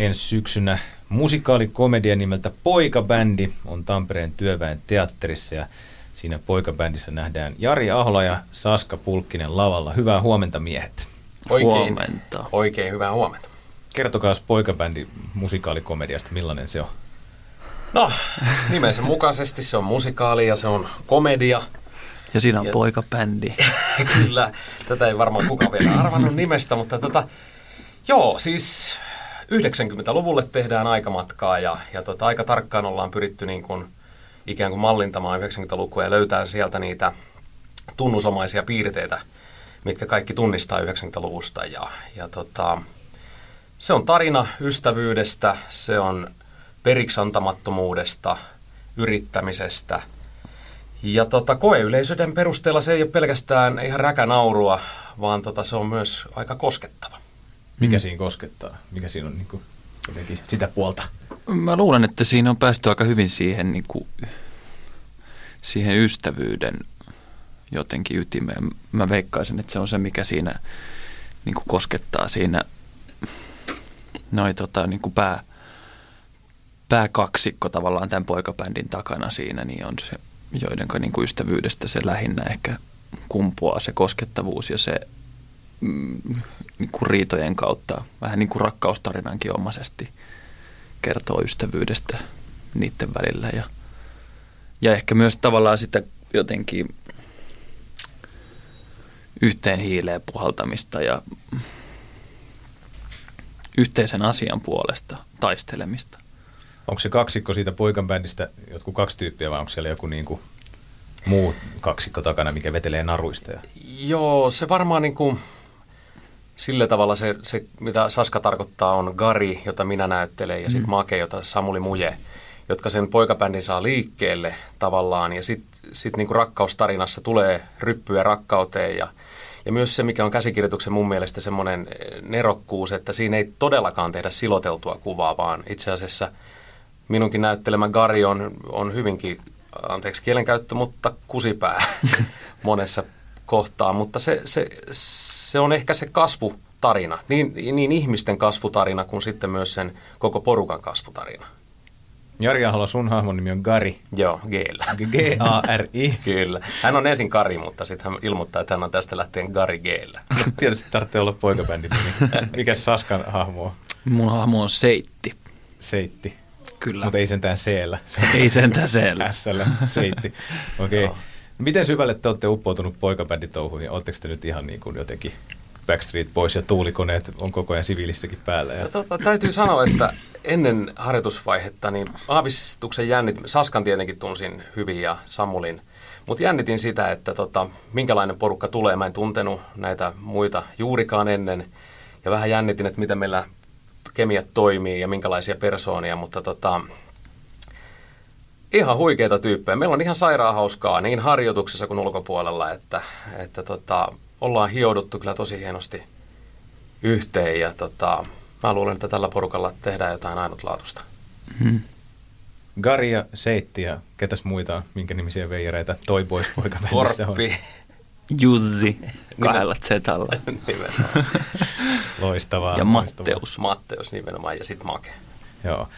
ensi syksynä. Musikaalikomedia nimeltä Poikabändi on Tampereen työväen teatterissa ja siinä Poikabändissä nähdään Jari Ahola ja Saska Pulkkinen lavalla. Hyvää huomenta miehet. Oikein, Huomenta. oikein hyvää huomenta. Kertokaa Poikabändi musikaalikomediasta, millainen se on? No, nimensä mukaisesti se on musikaali ja se on komedia. Ja siinä on Ja- poikabändi. Kyllä, tätä ei varmaan kukaan vielä arvannut nimestä, mutta tota, joo, siis 90-luvulle tehdään aikamatkaa ja, ja tota, aika tarkkaan ollaan pyritty niin kuin, ikään kuin mallintamaan 90-lukua ja löytää sieltä niitä tunnusomaisia piirteitä, mitkä kaikki tunnistaa 90-luvusta. Ja, ja tota, se on tarina ystävyydestä, se on periksantamattomuudesta, yrittämisestä – ja tota, koeyleisöiden perusteella se ei ole pelkästään ihan räkänaurua, vaan tota, se on myös aika koskettava. Mikä siinä koskettaa? Mikä siinä on niin kuin, jotenkin sitä puolta? Mä luulen, että siinä on päästy aika hyvin siihen, niin kuin, siihen ystävyyden jotenkin ytimeen. Mä veikkaisin, että se on se, mikä siinä niin kuin koskettaa siinä noin tota, niin kuin pää, pääkaksikko tavallaan tämän poikabändin takana siinä, niin on se, joiden niin kuin ystävyydestä se lähinnä ehkä kumpuaa se koskettavuus ja se mm, niin kuin riitojen kautta, vähän niin kuin rakkaustarinankin omaisesti kertoo ystävyydestä niiden välillä ja, ja ehkä myös tavallaan sitä jotenkin yhteen hiileen puhaltamista ja yhteisen asian puolesta taistelemista. Onko se kaksikko siitä poikabändistä jotkut kaksi tyyppiä vai onko siellä joku niin kuin muu kaksikko takana, mikä vetelee naruista? Ja... Joo, se varmaan niin kuin, sillä tavalla se, se, mitä Saska tarkoittaa, on Gari, jota minä näyttelen, ja sitten Make, jota Samuli Muje, jotka sen poikabändin saa liikkeelle tavallaan, ja sitten sit niin kuin rakkaustarinassa tulee ryppyä rakkauteen, ja, ja myös se, mikä on käsikirjoituksen mun mielestä semmoinen nerokkuus, että siinä ei todellakaan tehdä siloteltua kuvaa, vaan itse asiassa minunkin näyttelemä Gari on, on hyvinkin, anteeksi kielenkäyttö, mutta kusipää monessa kohtaa, mutta se, se, se on ehkä se kasvutarina, niin, niin ihmisten kasvutarina kuin sitten myös sen koko porukan kasvutarina. Jari Ahola, sun hahmon nimi on Gari. Joo, Geellä. G-A-R-I. Kyllä. Hän on ensin Kari, mutta sitten hän ilmoittaa, että hän on tästä lähtien Gari Geellä. Tietysti tarvitsee olla poikabändin nimi. Mikä Saskan hahmo on? Mun hahmo on Seitti. Seitti. Kyllä. Mutta ei sentään C-llä. Se Ei sentään siellä. S-llä. Seitti. Okei. Okay. Miten syvälle te olette uppoutunut poikabänditouhuun? Ja oletteko te nyt ihan niin kuin jotenkin Backstreet Boys ja tuulikoneet on koko ajan siviilissäkin päällä? Ja... Tota, täytyy sanoa, että ennen harjoitusvaihetta niin aavistuksen jännit, Saskan tietenkin tunsin hyvin ja Samulin, mutta jännitin sitä, että tota, minkälainen porukka tulee. Mä en tuntenut näitä muita juurikaan ennen ja vähän jännitin, että miten meillä kemiat toimii ja minkälaisia persoonia, mutta tota, ihan huikeita tyyppejä. Meillä on ihan sairaan hauskaa niin harjoituksessa kuin ulkopuolella, että, että tota, ollaan hiouduttu kyllä tosi hienosti yhteen ja tota, mä luulen, että tällä porukalla tehdään jotain ainutlaatuista. Hmm. Gari ja Seitti ja ketäs muita on, minkä nimisiä veijareita Toi Boys poikabändissä on? Korppi, Jussi kahdella zetalla. nimenomaan. Loistavaa. Ja loistavaa. Matteus. Matteus nimenomaan ja sitten Make. Joo.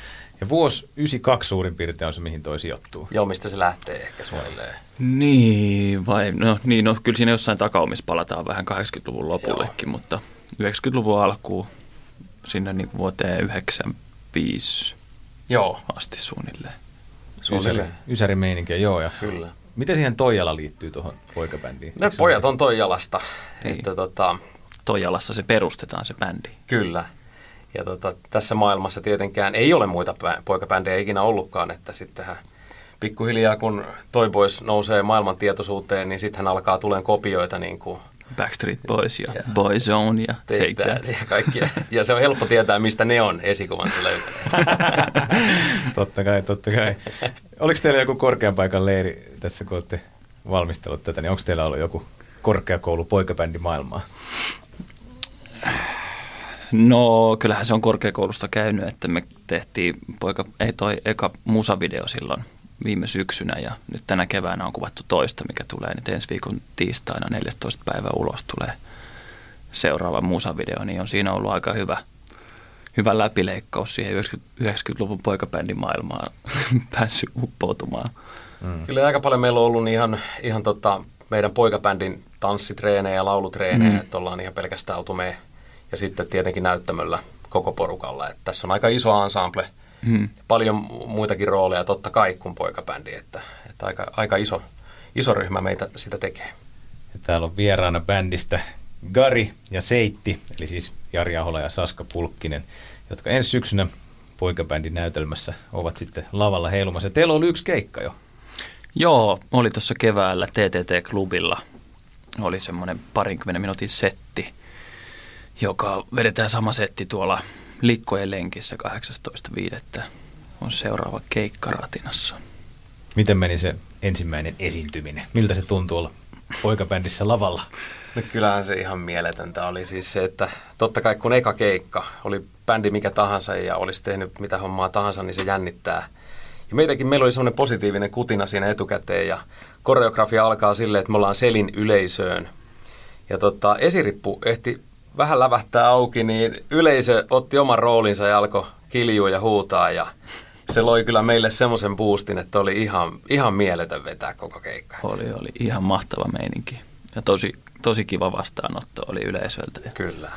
Ja vuosi 92 suurin piirtein on se, mihin toi sijoittuu. Joo, mistä se lähtee ehkä suunnilleen. Niin, vai no, niin, no kyllä siinä jossain takaumissa palataan vähän 80-luvun lopullekin, Joo. mutta 90-luvun alkuun sinne niin kuin vuoteen 95 Joo, asti suunnilleen. Ysäri, suunnilleen. ysäri meininkiä, joo. Ja Kyllä. miten siihen Toijala liittyy tuohon poikabändiin? Ne Eikö se pojat on Toijalasta. Niin. Että tota, Toijalassa se perustetaan se bändi. Kyllä. Ja tota, tässä maailmassa tietenkään ei ole muita poikabändejä ikinä ollutkaan, että sittenhän pikkuhiljaa kun Toy Boys nousee maailman tietoisuuteen, niin sitten alkaa tuleen kopioita niin kuin Backstreet Boys ja Ja. Boyzone ja Take, Take That. That ja kaikkia. Ja se on helppo tietää, mistä ne on esikuvansa löytäneet. totta kai, totta kai. Oliko teillä joku korkean paikan leiri tässä, kun olette valmistellut tätä, niin onko teillä ollut joku korkeakoulu poikabändi maailmaa? No kyllähän se on korkeakoulusta käynyt, että me tehtiin poika, ei toi eka musavideo silloin viime syksynä ja nyt tänä keväänä on kuvattu toista, mikä tulee nyt ensi viikon tiistaina 14. päivä ulos tulee seuraava musavideo, niin on siinä ollut aika hyvä hyvä läpileikkaus siihen 90, luvun poikabändin maailmaan päässyt uppoutumaan. Mm. Kyllä aika paljon meillä on ollut ihan, ihan tota, meidän poikabändin tanssitreenejä ja laulutreenejä, mm. että ollaan ihan pelkästään oltu me ja sitten tietenkin näyttämöllä koko porukalla. Että tässä on aika iso ensemble, mm. paljon muitakin rooleja totta kai kuin poikabändi, että, että aika, aika iso, iso ryhmä meitä sitä tekee. Ja täällä on vieraana bändistä Gari ja Seitti, eli siis Jari Ahola ja Saska Pulkkinen, jotka ensi syksynä poikabändin näytelmässä ovat sitten lavalla heilumassa. Teillä oli yksi keikka jo. Joo, oli tuossa keväällä TTT-klubilla. Oli semmoinen parinkymmenen minuutin setti, joka vedetään sama setti tuolla Likkojen lenkissä 18.5. on seuraava keikka Ratinassa. Miten meni se ensimmäinen esiintyminen? Miltä se tuntuu olla poikabändissä lavalla? No kyllähän se ihan mieletöntä oli siis se, että totta kai kun eka keikka, oli bändi mikä tahansa ja olisi tehnyt mitä hommaa tahansa, niin se jännittää. Ja meitäkin meillä oli semmoinen positiivinen kutina siinä etukäteen ja koreografia alkaa silleen, että me ollaan selin yleisöön. Ja tota, esirippu ehti vähän lävähtää auki, niin yleisö otti oman roolinsa ja alkoi kiljua ja huutaa ja se loi kyllä meille semmoisen boostin, että oli ihan, ihan mieletön vetää koko keikka. Oli, oli ihan mahtava meininki ja tosi, tosi kiva vastaanotto oli yleisöltä. Kyllä.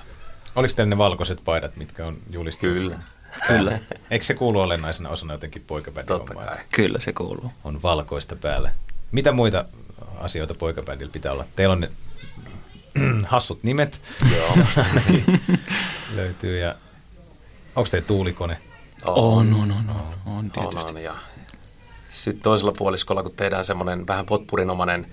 Oliko teillä ne valkoiset paidat, mitkä on julistuksessa? Kyllä. Kyllä. Eikö se kuulu olennaisena osana jotenkin poikabändin Kyllä se kuuluu. On valkoista päällä. Mitä muita asioita poikabändillä pitää olla? Teillä on ne hassut nimet. Joo. löytyy. Ja onko teillä tuulikone? On, on, on, on, on tietysti. On, on, ja sitten toisella puoliskolla, kun tehdään semmoinen vähän potpurinomainen,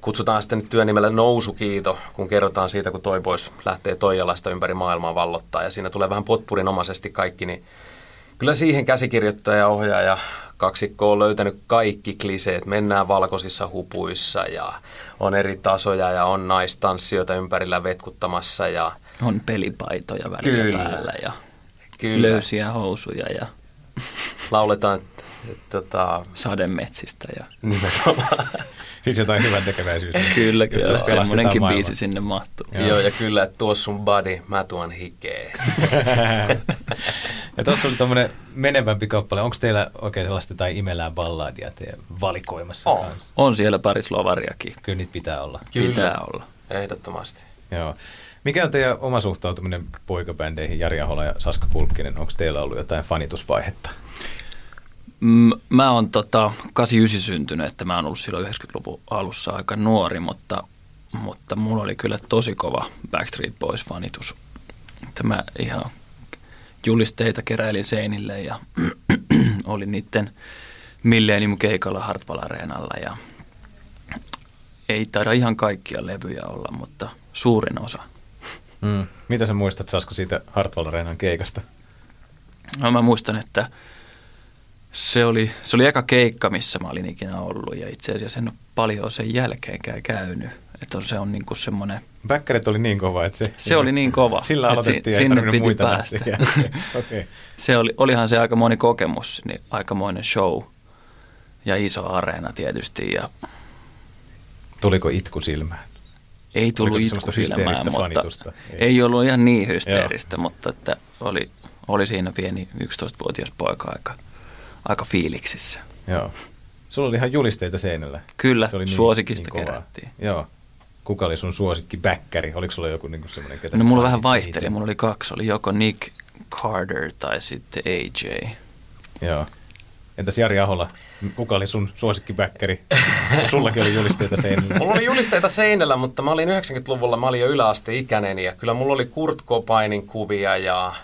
kutsutaan sitten työnimellä nousukiito, kun kerrotaan siitä, kun toi pois lähtee Toijalasta ympäri maailmaa vallottaa, ja siinä tulee vähän potpurinomaisesti kaikki, niin kyllä siihen käsikirjoittaja, ohjaaja, kaksikko on löytänyt kaikki kliseet. Mennään valkoisissa hupuissa ja on eri tasoja ja on naistanssijoita ympärillä vetkuttamassa. Ja... On pelipaitoja välillä Kyllä. päällä ja Kyllä. löysiä housuja ja lauletaan tota... sademetsistä. Ja... Nimenomaan. siis jotain hyvän tekeväisyyttä. kyllä, kyllä. Semmoinenkin biisi sinne mahtuu. Joo. Joo, ja kyllä, että tuo sun body, mä tuon hikeä. ja tuossa oli tämmöinen menevämpi kappale. Onko teillä oikein sellaista tai imelää balladia teidän valikoimassa on. kanssa? On siellä pari slovariakin. Kyllä niitä pitää olla. Kyllä. Pitää olla. Ehdottomasti. Joo. Mikä on teidän oma suhtautuminen poikabändeihin, Jari Ahola ja Saska Pulkkinen? Onko teillä ollut jotain fanitusvaihetta? Mä oon tota, 89 syntynyt, että mä oon ollut silloin 90-luvun alussa aika nuori, mutta, mutta mulla oli kyllä tosi kova Backstreet Boys-fanitus. Että mä ihan julisteita keräilin seinille ja olin niiden Millennium keikalla Hartwall Areenalla ja ei taida ihan kaikkia levyjä olla, mutta suurin osa. Mm. Mitä sä muistat, Sasko, siitä Hartwall Areenan keikasta? No mä muistan, että se oli, se oli eka keikka, missä mä olin ikinä ollut ja itse asiassa en ole paljon sen jälkeenkään käynyt. Että se on niinku semmoinen... Bäkkärit oli niin kova, että se... Se oli niin kova. Sillä aloitettiin si- sinne piti muita päästä. okay. se oli, olihan se aika moni kokemus, niin aikamoinen show ja iso areena tietysti. Ja... Tuliko itku silmään? Ei tullut itku silmään, mutta ei. ei ollut ihan niin hysteeristä, Joo. mutta että oli, oli siinä pieni 11-vuotias poika aika aika fiiliksissä. Joo. Sulla oli ihan julisteita seinällä. Kyllä, se oli niin, suosikista niin kerättiin. Joo. Kuka oli sun suosikki bäkkäri? Oliko sulla joku niin semmoinen, ketä No mulla vähän vaihteli. Mulla oli kaksi. Oli joko Nick Carter tai sitten AJ. Joo. Entäs Jari Ahola, kuka oli sun suosikkibäkkäri? Sullakin oli julisteita seinällä. Mulla oli julisteita seinällä, mutta mä olin 90-luvulla, mä olin jo yläasteikäinen ja kyllä mulla oli Kurt Cobainin kuvia ja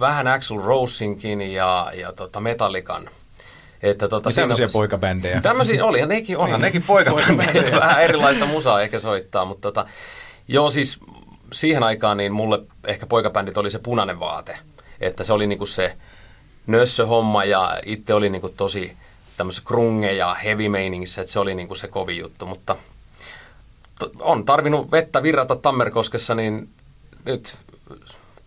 vähän Axel Rosinkin ja, ja tota Metallican. Että tota, tämmöisiä poikabändejä. Tämmöisiä oli, ja nekin, onhan niin. nekin poikabändejä, vähän erilaista musaa ehkä soittaa, mutta tota, joo siis siihen aikaan niin mulle ehkä poikabändit oli se punainen vaate, että se oli niinku se nössöhomma ja itse oli niinku tosi tämmöisessä krunge ja heavy meiningissä, että se oli niinku se kovi juttu, mutta on tarvinnut vettä virrata Tammerkoskessa, niin nyt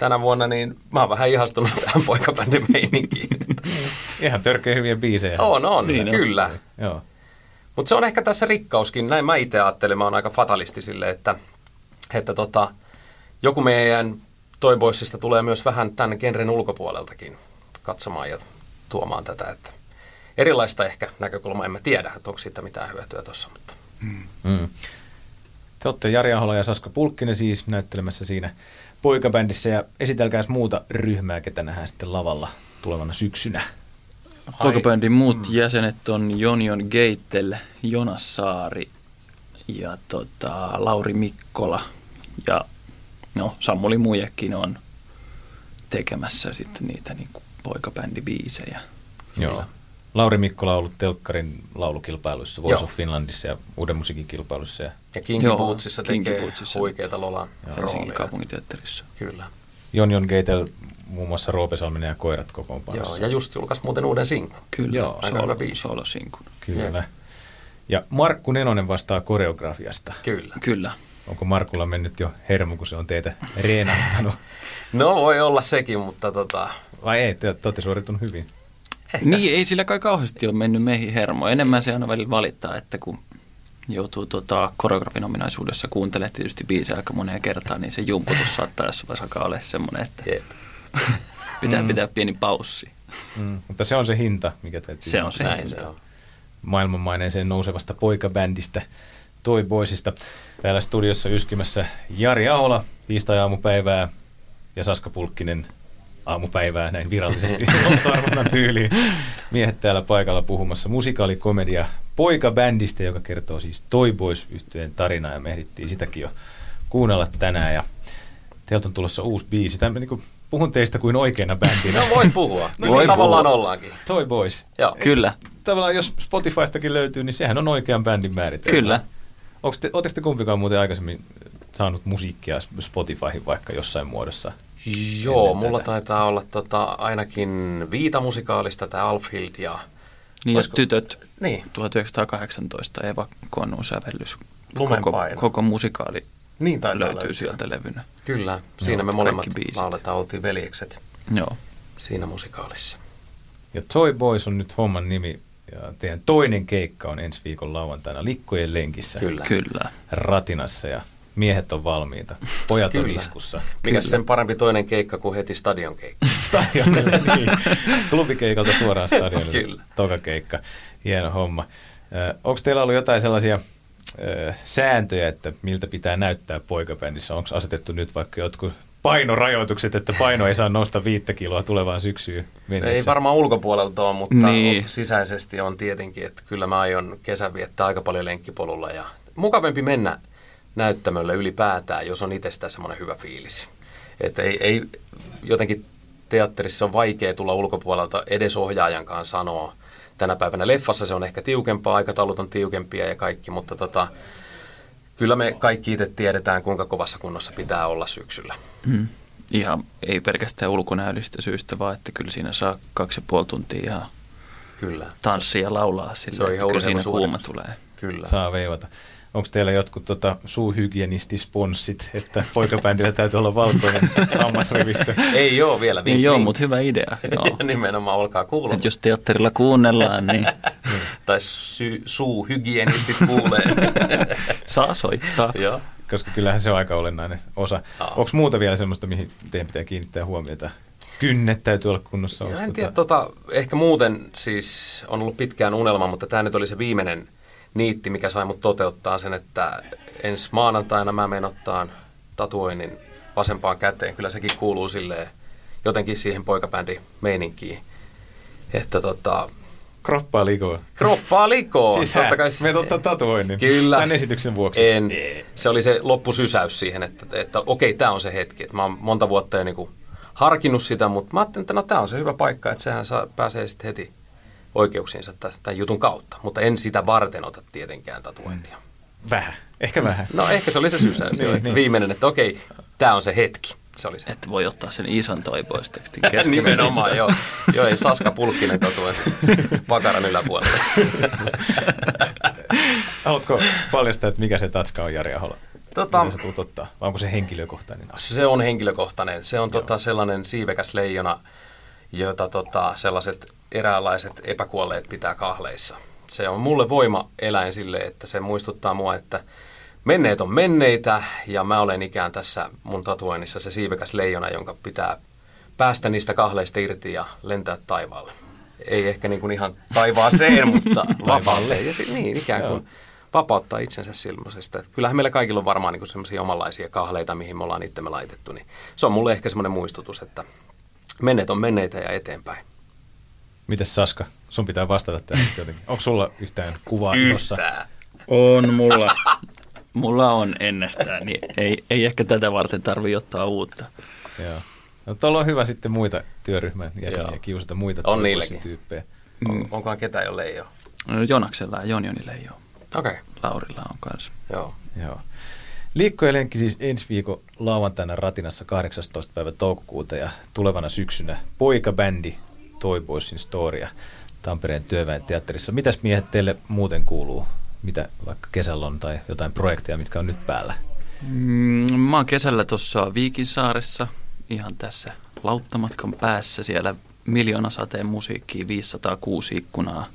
tänä vuonna, niin mä oon vähän ihastunut tähän poikabändin meininkiin. Ihan törkeä hyviä biisejä. On, on, niin kyllä. Joo. Mutta se on ehkä tässä rikkauskin, näin mä itse ajattelen, mä oon aika fatalisti sille, että, että tota, joku meidän Toy Boysista tulee myös vähän tämän genren ulkopuoleltakin katsomaan ja tuomaan tätä, että erilaista ehkä näkökulmaa, en mä tiedä, että onko siitä mitään hyötyä tuossa, mutta Mm. Te olette Jari Ahola ja Saska Pulkkinen siis näyttelemässä siinä poikabändissä ja esitelkääs muuta ryhmää, ketä nähdään sitten lavalla tulevana syksynä. Poikabändin muut mm. jäsenet on Jonion Geitel, Jonas Saari ja tota, Lauri Mikkola ja no, Samuli Mujekin on tekemässä sitten niitä niin kuin poikabändibiisejä. Joo. Lauri Mikkola on ollut Telkkarin laulukilpailuissa, Voice Joo. of Finlandissa ja Uuden musiikin kilpailuissa. Ja ja Kinky Joo, Bootsissa Kinky tekee Bootsissa. huikeita Lolan Helsingin rooleja. kaupunginteatterissa. Kyllä. Jonjon Geitel muun muassa Roope Salminen ja Koirat kokoonpanossa. Joo, ja just julkaisi muuten uuden sinkun. Kyllä, Joo, aika solo, hyvä biisi. Kyllä. Ja Markku Nenonen vastaa koreografiasta. Kyllä. Kyllä. Onko Markulla mennyt jo hermo, kun se on teitä reenattanut? No voi olla sekin, mutta tota, Vai ei, te, te olette suoritunut hyvin. Ehkä. Niin, ei sillä kai kauheasti ole mennyt meihin hermo. Enemmän se aina välillä valittaa, että kun joutuu tota, koreografin ominaisuudessa kuuntelemaan tietysti biisejä aika moneen kertaan, niin se jumputus saattaa jossain vaiheessa olla semmoinen, että Jep. pitää pitää pieni paussi. Mm. Mutta se on se hinta, mikä täytyy Se on se on. maailmanmaineeseen nousevasta poikabändistä Toy Boysista. Täällä studiossa yskimässä Jari Ahola tiistai-aamupäivää ja Saska Pulkkinen aamupäivää näin virallisesti arvonnan tyyliin. Miehet täällä paikalla puhumassa musikaalikomedia poikabändistä, joka kertoo siis Toy Boys yhtyeen tarinaa ja me ehdittiin sitäkin jo kuunnella tänään ja teiltä on tulossa uusi biisi. Tämä, niin kuin, puhun teistä kuin oikeana bändinä. No voit puhua. No, Voi niin tavallaan puhua. ollaankin. Toy Boys. Joo. Kyllä, Tavallaan jos Spotifystakin löytyy, niin sehän on oikean bändin määritelmä. kyllä. Onko te, te kumpikaan muuten aikaisemmin saanut musiikkia Spotifyhin vaikka jossain muodossa? Joo, ennen mulla tätä? taitaa olla tota, ainakin viitamusikaalista tämä Alfield ja... Niin, Olisiko- tytöt Niin, 1918 Eva Konnun sävellys. Koko, koko musikaali niin taitaa löytyy löytyä. sieltä levynä. Kyllä, siinä Joo, me molemmat lauletaan, oltiin veljekset Joo. siinä musikaalissa. Ja Toy Boys on nyt homman nimi ja teidän toinen keikka on ensi viikon lauantaina Likkojen lenkissä Kyllä. Kyllä. Ratinassa ja miehet on valmiita. Pojat on Kyllä. iskussa. Mikä sen parempi toinen keikka kuin heti stadion keikka? Stadionille, niin. Klubikeikalta suoraan stadionille. Kyllä. Toka keikka. Hieno homma. Onko teillä ollut jotain sellaisia ö, sääntöjä, että miltä pitää näyttää poikabändissä? Onko asetettu nyt vaikka jotkut painorajoitukset, että paino ei saa nousta viittä kiloa tulevaan syksyyn mennessä? Ei varmaan ulkopuolelta ole, mutta Niin. sisäisesti on tietenkin, että kyllä mä aion kesän viettää aika paljon lenkkipolulla ja mukavampi mennä näyttämölle ylipäätään, jos on itsestään semmoinen hyvä fiilis. Että ei, ei jotenkin teatterissa on vaikea tulla ulkopuolelta edes ohjaajan kanssa sanoa. Tänä päivänä leffassa se on ehkä tiukempaa, aikataulut on tiukempia ja kaikki, mutta tota, kyllä me kaikki itse tiedetään, kuinka kovassa kunnossa pitää olla syksyllä. Mm. Ihan ei pelkästään ulkonäöllistä syystä, vaan että kyllä siinä saa kaksi ja puoli tuntia ihan Kyllä. tanssia ja laulaa sille, Se on että ihan kyllä siinä kuuma tulee. Kyllä. Saa veivata. Onko teillä jotkut tota, suuhygienistisponssit, että poikabändillä täytyy olla valkoinen hammasrivistö? Ei ole vielä. Vink, joo, vink. mutta hyvä idea. Joo. Nimenomaan olkaa kuulla. Et jos teatterilla kuunnellaan, niin Tai sy- suuhygienistit kuulee. saa soittaa. joo. Koska kyllähän se on aika olennainen osa. Onko muuta vielä semmoista, mihin teidän pitää kiinnittää huomiota? Kynnet täytyy olla kunnossa. Ja en tiedä, tota, ehkä muuten siis on ollut pitkään unelma, mutta tämä nyt oli se viimeinen niitti, mikä sai mut toteuttaa sen, että ensi maanantaina mä menen ottaan tatuoinnin vasempaan käteen. Kyllä sekin kuuluu silleen jotenkin siihen poikabändin meininkiin. Että tota, Kroppaa likoa. kroppaa likoo. Siis hä? se- Meet ottaa tatuoinnin. Kyllä. Tämän esityksen vuoksi. En. Se oli se loppusysäys siihen, että, että okei, tämä on se hetki. Että mä oon monta vuotta jo niinku harkinnut sitä, mutta mä ajattelin, että no tämä on se hyvä paikka, että sehän saa, pääsee sitten heti oikeuksiinsa tä- tämän jutun kautta. Mutta en sitä varten ota tietenkään tatuointia. Vähän. Ehkä vähän. No ehkä se oli se sysäys. Niin, niin. Viimeinen, että okei, tämä on se hetki. Se oli se. Että voi ottaa sen ison toivoistekstin kesken. Nimenomaan, joo. Joo, ei Saska Pulkkinen tatuointi pakaran yläpuolella. Haluatko paljastaa, että mikä se tatska on Jari Ahola? Tota- Mitä sä tulet ottaa? Vai onko se henkilökohtainen asia? Se on henkilökohtainen. Se on tota sellainen siivekäs leijona, jota tota sellaiset eräänlaiset epäkuolleet pitää kahleissa. Se on mulle voimaeläin sille, että se muistuttaa mua, että menneet on menneitä ja mä olen ikään tässä mun tatuoinnissa se siivekäs leijona, jonka pitää päästä niistä kahleista irti ja lentää taivaalle. Ei ehkä niin kuin ihan taivaaseen, mutta vapaalle. Ja sit, niin, ikään kuin vapauttaa itsensä silmoisesta. kyllähän meillä kaikilla on varmaan niin semmoisia omanlaisia kahleita, mihin me ollaan itsemme laitettu. Niin se on mulle ehkä semmoinen muistutus, että menneet on menneitä ja eteenpäin. Mites Saska? Sun pitää vastata tähän jotenkin. Onko sulla yhtään kuvaa Yhtään. On mulla. mulla on ennestään, niin ei, ei ehkä tätä varten tarvitse ottaa uutta. Joo. No tuolla on hyvä sitten muita työryhmän jäseniä Joo. kiusata muita on tyyppejä. On, mm. onkohan ketään jo leijo? No, Jonaksella ja Jonjonille ei ole. Okei. Okay. Laurilla on kanssa. Joo. Joo. Liikko ja lenkki siis ensi viikon lauantaina Ratinassa 18. päivä toukokuuta ja tulevana syksynä poikabändi Toy Boysin Storia Tampereen työväen teatterissa. Mitäs miehet teille muuten kuuluu? Mitä vaikka kesällä on tai jotain projekteja, mitkä on nyt päällä? Mm, mä oon kesällä tuossa Viikinsaaressa, ihan tässä lauttamatkan päässä. Siellä miljoona sateen musiikkia, 506 ikkunaa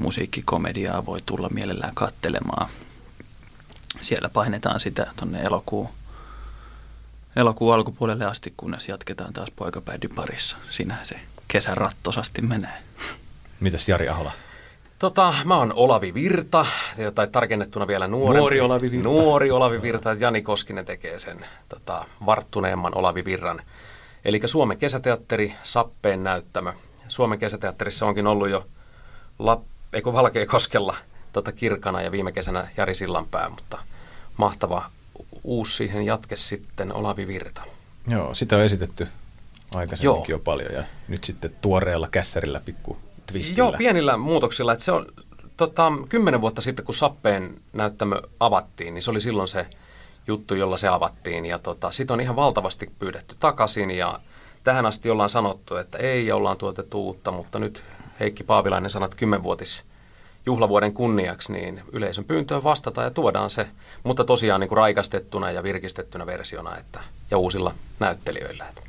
musiikkikomediaa voi tulla mielellään kattelemaan. Siellä painetaan sitä tuonne elokuun, elokuun alkupuolelle asti, kunnes jatketaan taas poikapäidin parissa. Siinähän se kesän rattosasti menee. Mitäs Jari Ahola? Tota, mä oon Olavi Virta, tai tarkennettuna vielä nuori. Nuori Olavi Virta. Nuori Olavi Virta, Jani Koskinen tekee sen tota, varttuneemman Olavi Virran. Eli Suomen kesäteatteri, Sappeen näyttämö. Suomen kesäteatterissa onkin ollut jo Lap, eikö Valkeakoskella tota, Kirkana ja viime kesänä Jari Sillanpää, mutta mahtava uusi siihen jatke sitten Olavi Virta. Joo, sitä on esitetty aikaisemminkin Joo. jo paljon ja nyt sitten tuoreella kässärillä pikku twistillä. Joo, pienillä muutoksilla. Että se on tota, kymmenen vuotta sitten, kun Sappeen näyttämö avattiin, niin se oli silloin se juttu, jolla se avattiin. Ja tota, sitten on ihan valtavasti pyydetty takaisin ja tähän asti ollaan sanottu, että ei, ollaan tuotettu uutta, mutta nyt Heikki Paavilainen että kymmenvuotis juhlavuoden kunniaksi, niin yleisön pyyntöön vastataan ja tuodaan se, mutta tosiaan niin kuin raikastettuna ja virkistettynä versiona että, ja uusilla näyttelijöillä. Että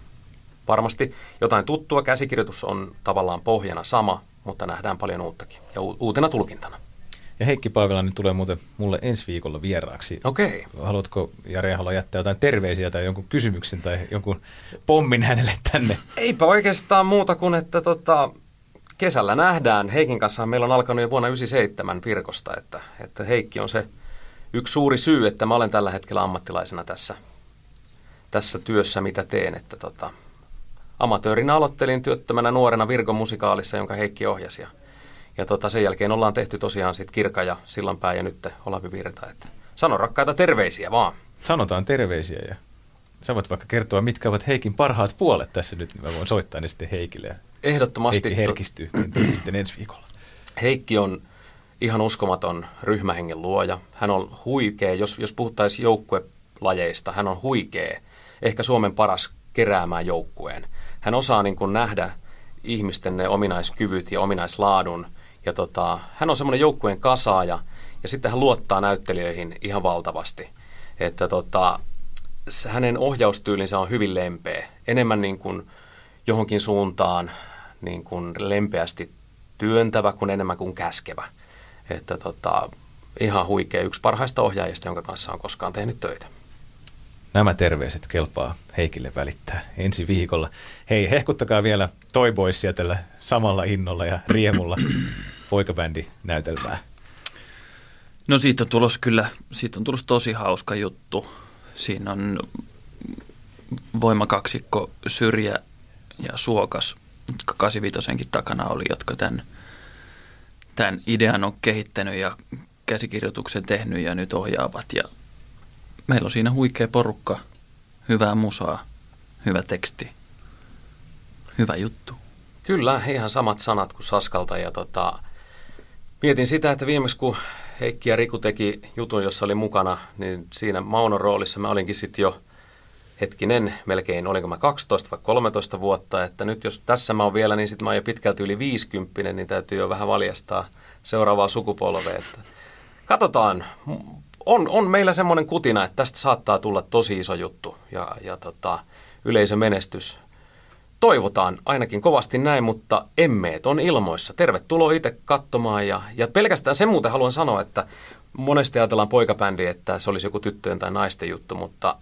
varmasti jotain tuttua, käsikirjoitus on tavallaan pohjana sama, mutta nähdään paljon uuttakin ja uutena tulkintana. Ja Heikki Paavilainen tulee muuten mulle ensi viikolla vieraaksi. Okei. Okay. Haluatko Jari Ahola jättää jotain terveisiä tai jonkun kysymyksen tai jonkun pommin hänelle tänne? Eipä oikeastaan muuta kuin, että tota, kesällä nähdään. Heikin kanssa meillä on alkanut jo vuonna 1997 virkosta, että, että Heikki on se yksi suuri syy, että mä olen tällä hetkellä ammattilaisena tässä, tässä työssä, mitä teen. Että tota, amatöörinä aloittelin työttömänä nuorena Virkon musikaalissa, jonka Heikki ohjasi. Ja, ja tota, sen jälkeen ollaan tehty tosiaan sit Kirka ja Sillanpää ja nyt Olavi Virta. Että sano rakkaita terveisiä vaan. Sanotaan terveisiä ja sä voit vaikka kertoa, mitkä ovat Heikin parhaat puolet tässä nyt, niin mä voin soittaa ne sitten Heikille. Ehdottomasti. Heikki herkistyy sitten ensi viikolla. Heikki on ihan uskomaton ryhmähengen luoja. Hän on huikea, jos, jos puhuttaisiin joukkuelajeista, hän on huikea, ehkä Suomen paras keräämään joukkueen. Hän osaa niin kuin nähdä ihmisten ne ominaiskyvyt ja ominaislaadun. Ja tota, hän on semmoinen joukkueen kasaaja ja sitten hän luottaa näyttelijöihin ihan valtavasti. Että tota, hänen ohjaustyylinsä on hyvin lempeä. Enemmän niin kuin johonkin suuntaan niin kuin lempeästi työntävä kuin enemmän kuin käskevä. Että tota, ihan huikea yksi parhaista ohjaajista, jonka kanssa on koskaan tehnyt töitä. Nämä terveiset kelpaa Heikille välittää ensi viikolla. Hei, hehkuttakaa vielä Toy Boysia tällä samalla innolla ja riemulla poikabändi näytelmää. No siitä on tulos kyllä, siitä on tulos tosi hauska juttu. Siinä on voimakaksikko Syrjä ja Suokas, 85 takana oli, jotka tämän, tämän idean on kehittänyt ja käsikirjoituksen tehnyt ja nyt ohjaavat. Ja meillä on siinä huikea porukka, hyvää musaa, hyvä teksti, hyvä juttu. Kyllä, ihan samat sanat kuin Saskalta ja tota, mietin sitä, että viimeksi kun Heikki ja Riku teki jutun, jossa oli mukana, niin siinä Maunon roolissa mä olinkin sitten jo hetkinen, melkein olinko mä 12 vai 13 vuotta, että nyt jos tässä mä oon vielä, niin sitten mä oon jo pitkälti yli 50, niin täytyy jo vähän valjastaa seuraavaa sukupolvea. Että katsotaan, on, on meillä semmoinen kutina, että tästä saattaa tulla tosi iso juttu ja, ja tota, yleisömenestys. toivotaan ainakin kovasti näin, mutta emmeet on ilmoissa. Tervetuloa itse katsomaan ja, ja pelkästään sen muuten haluan sanoa, että monesti ajatellaan poikabändi, että se olisi joku tyttöjen tai naisten juttu, mutta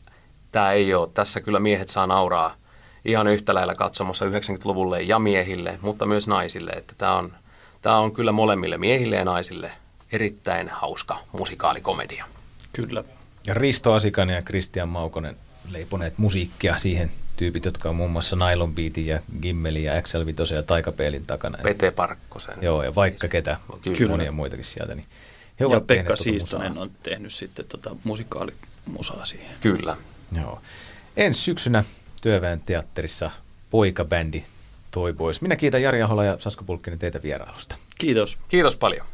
tämä ei ole. Tässä kyllä miehet saa nauraa ihan yhtä lailla katsomassa 90-luvulle ja miehille, mutta myös naisille. Että tämä on, tämä on kyllä molemmille miehille ja naisille erittäin hauska musikaalikomedia. Kyllä. Ja Risto Asikanen ja Kristian Maukonen leiponeet musiikkia siihen tyypit, jotka on muun muassa Nylon Beatin ja Gimmelin ja XL Vitosen ja Taikapeelin takana. Pete Parkkosen. Joo, ja vaikka ketä, Kyllä. monia muitakin sieltä. Niin he ja Pekka tuota Siistonen on tehnyt sitten tota musikaalimusaa siihen. Kyllä. Joo. Ensi syksynä Työväen teatterissa poikabändi Toi Boys. Minä kiitän Jari Ahola ja Sasko Pulkkinen teitä vierailusta. Kiitos. Kiitos paljon.